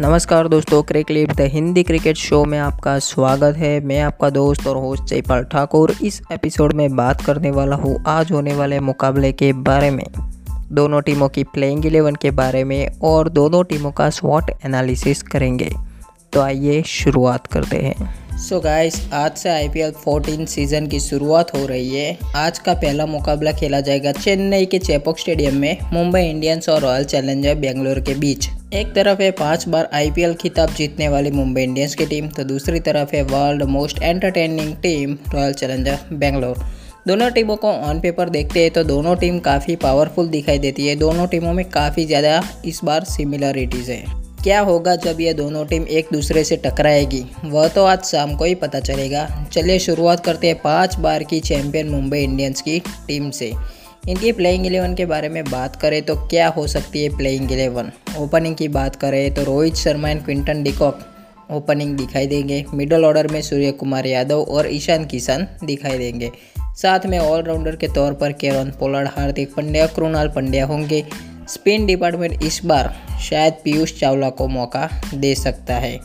नमस्कार दोस्तों cricket the Hindi cricket show में आपका स्वागत है। मैं आपका दोस्त और होस्ट जयपाल ठाकुर। इस एपिसोड में बात करने वाला हूँ। आज होने वाले मुकाबले के बारे में। दोनों टीमों की प्लेइंग इलेवन के बारे में और दोनों टीमों का स्वॉट एनालिसिस करेंगे। तो आइए शुरुआत करते हैं। सो so गाइस आज से आईपीएल 14 सीज़न की शुरुआत हो रही है। आज का पहला मुकाबला खेला जाएगा चेन्नई के चेपोक स्टेडियम में। मुंबई इंडियंस और रॉयल चैलेंजर बेंगलोर के बीच। एक तरफ़ है पाँच बार आईपीएल खिताब जीतने वाली मुंबई इंडियंस की टीम तो दूसरी तरफ़ है world most entertaining team royal challenger Bangalore दोनों टीमों को ऑन पेपर देखते हैं तो दोनों टीम काफ़ी पावरफुल दिखाई देती है। दोनों टीमों में काफ़ी ज़्यादा इस बार सिमिलरिटीज़ हैं। क्या होगा जब ये दोनों टीम एक दूसरे से टकराएगी? वह तो आज शाम को ही पता चलेगा। चलिए शुरुआत करते हैं पाँच बार की चैंपियन मुंबई इंडियंस की टीम से। इनकी प्लेइंग एलेवन के बारे में बात करें तो क्या हो सकती है प्लेइंग एलेवन ओपनिंग की बात करें तो Rohit Sharma and Quinton de Kock opening दिखाई देंगे। मिडल ऑर्डर में सूर्य कुमार यादव और ईशान किशन दिखाई देंगे। साथ में ऑलराउंडर के तौर पर केरन पोलार्ड हार्दिक पंड्या, कृणाल पंड्या होंगे। स्पिन डिपार्टमेंट इस बार शायद पीयूष चावला को मौका दे सकता है।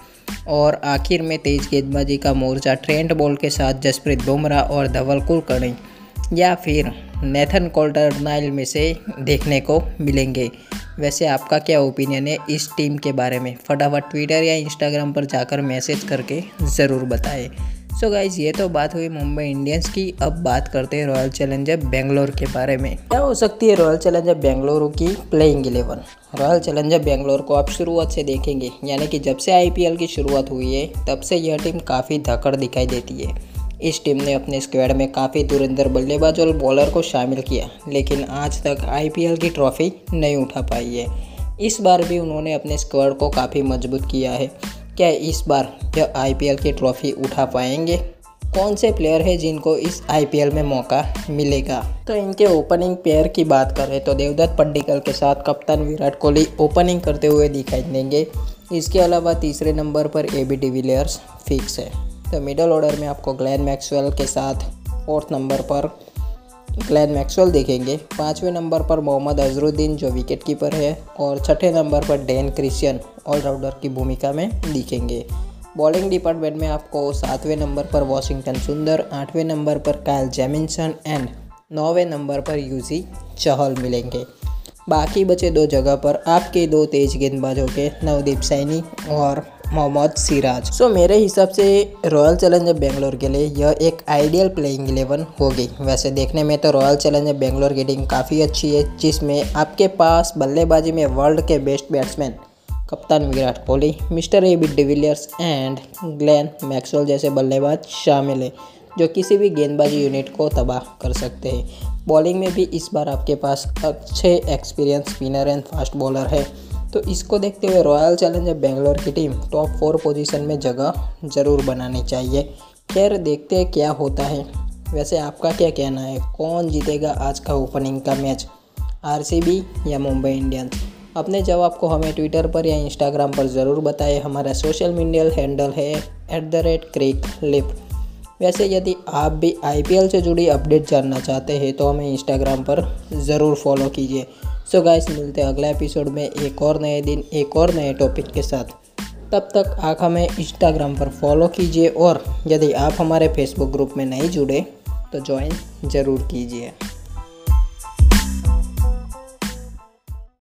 और आखिर में तेज गेंदबाजी का मोर्चा ट्रेंट बॉल के साथ जसप्रीत बुमराह और धवल कुलकर्णी या फिर नेथन कोल्टर नाइल में से देखने को मिलेंगे। वैसे आपका क्या ओपिनियन है इस टीम के बारे में? फटाफट ट्विटर या इंस्टाग्राम पर जाकर मैसेज करके ज़रूर बताएँ। सो so गाइज़ ये तो बात हुई मुंबई इंडियंस की। अब बात करते हैं रॉयल चैलेंजर बेंगलोर के बारे में। क्या हो सकती है रॉयल चैलेंजर बेंगलोर की playing eleven royal challenger Bangalore को आप शुरुआत से देखेंगे। यानी कि जब से आईपीएल की शुरुआत हुई है, तब से यह टीम काफ़ी धकड़ दिखाई देती है। इस टीम ने अपने स्क्वाड में काफ़ी धुरंधर बल्लेबाज और बॉलर को शामिल किया, लेकिन आज तक आईपीएल की ट्रॉफी नहीं उठा पाई है। इस बार भी उन्होंने अपने स्क्वाड को काफ़ी मज़बूत किया है। क्या इस बार यह आईपीएल की ट्रॉफी उठा पाएँगे? कौन से प्लेयर हैं जिनको इस आईपीएल में मौका मिलेगा? तो इनके ओपनिंग पेयर की बात करें तो देवदत्त पड्डिकल के साथ कप्तान विराट कोहली ओपनिंग करते हुए दिखाई देंगे। इसके अलावा तीसरे नंबर पर ए बी डिविलियर्स फिक्स है। तो मिडल ऑर्डर में आपको ग्लैन मैक्सवेल के साथ फोर्थ नंबर पर ग्लैन मैक्सवेल देखेंगे। पाँचवें नंबर पर मोहम्मद अजरुद्दीन, जो विकेट कीपर है, और छठे नंबर पर डैन क्रिश्चियन ऑलराउंडर की भूमिका में दिखेंगे। बॉलिंग डिपार्टमेंट में आपको सातवें नंबर पर वॉशिंगटन सुंदर आठवें नंबर पर कायल जेमिनसन एंड नौवें नंबर पर यूजी चहल मिलेंगे। बाकी बचे दो जगह पर आपके दो तेज गेंदबाजों के, नवदीप सैनी और मोहम्मद सिराज। सो मेरे हिसाब से रॉयल चैलेंजर बेंगलोर के लिए यह एक आइडियल प्लेइंग इलेवन होगी। वैसे देखने में तो रॉयल चैलेंजर बेंगलोर की टीम काफ़ी अच्छी है, जिसमें आपके पास बल्लेबाजी में वर्ल्ड के बेस्ट बैट्समैन कप्तान Virat Kohli, mister A B de Villiers and Glenn Maxwell जैसे बल्लेबाज शामिल है, जो किसी भी गेंदबाजी यूनिट को तबाह कर सकते हैं। बॉलिंग में भी इस बार आपके पास अच्छे experience spinner and fast bowler है। तो इसको देखते हुए रॉयल चैलेंजर बेंगलोर की टीम टॉप फोर पोजीशन में जगह ज़रूर बनानी चाहिए। खैर, देखते हैं क्या होता है। वैसे आपका क्या कहना है? कौन जीतेगा आज का ओपनिंग का मैच आरसीबी या मुंबई इंडियंस अपने जवाब को हमें ट्विटर पर या इंस्टाग्राम पर ज़रूर बताएँ। हमारा सोशल मीडिया हैंडल है at the rate Crick lip वैसे यदि आप भी आईपीएल से जुड़ी अपडेट जानना चाहते हैं तो हमें इंस्टाग्राम पर ज़रूर फॉलो कीजिए। सो गाइस मिलते हैं अगले एपिसोड में एक और नए दिन, एक और नए टॉपिक के साथ। तब तक आप हमें इंस्टाग्राम पर फॉलो कीजिए और यदि आप हमारे फेसबुक ग्रुप में नहीं जुड़े तो ज्वाइन ज़रूर कीजिए।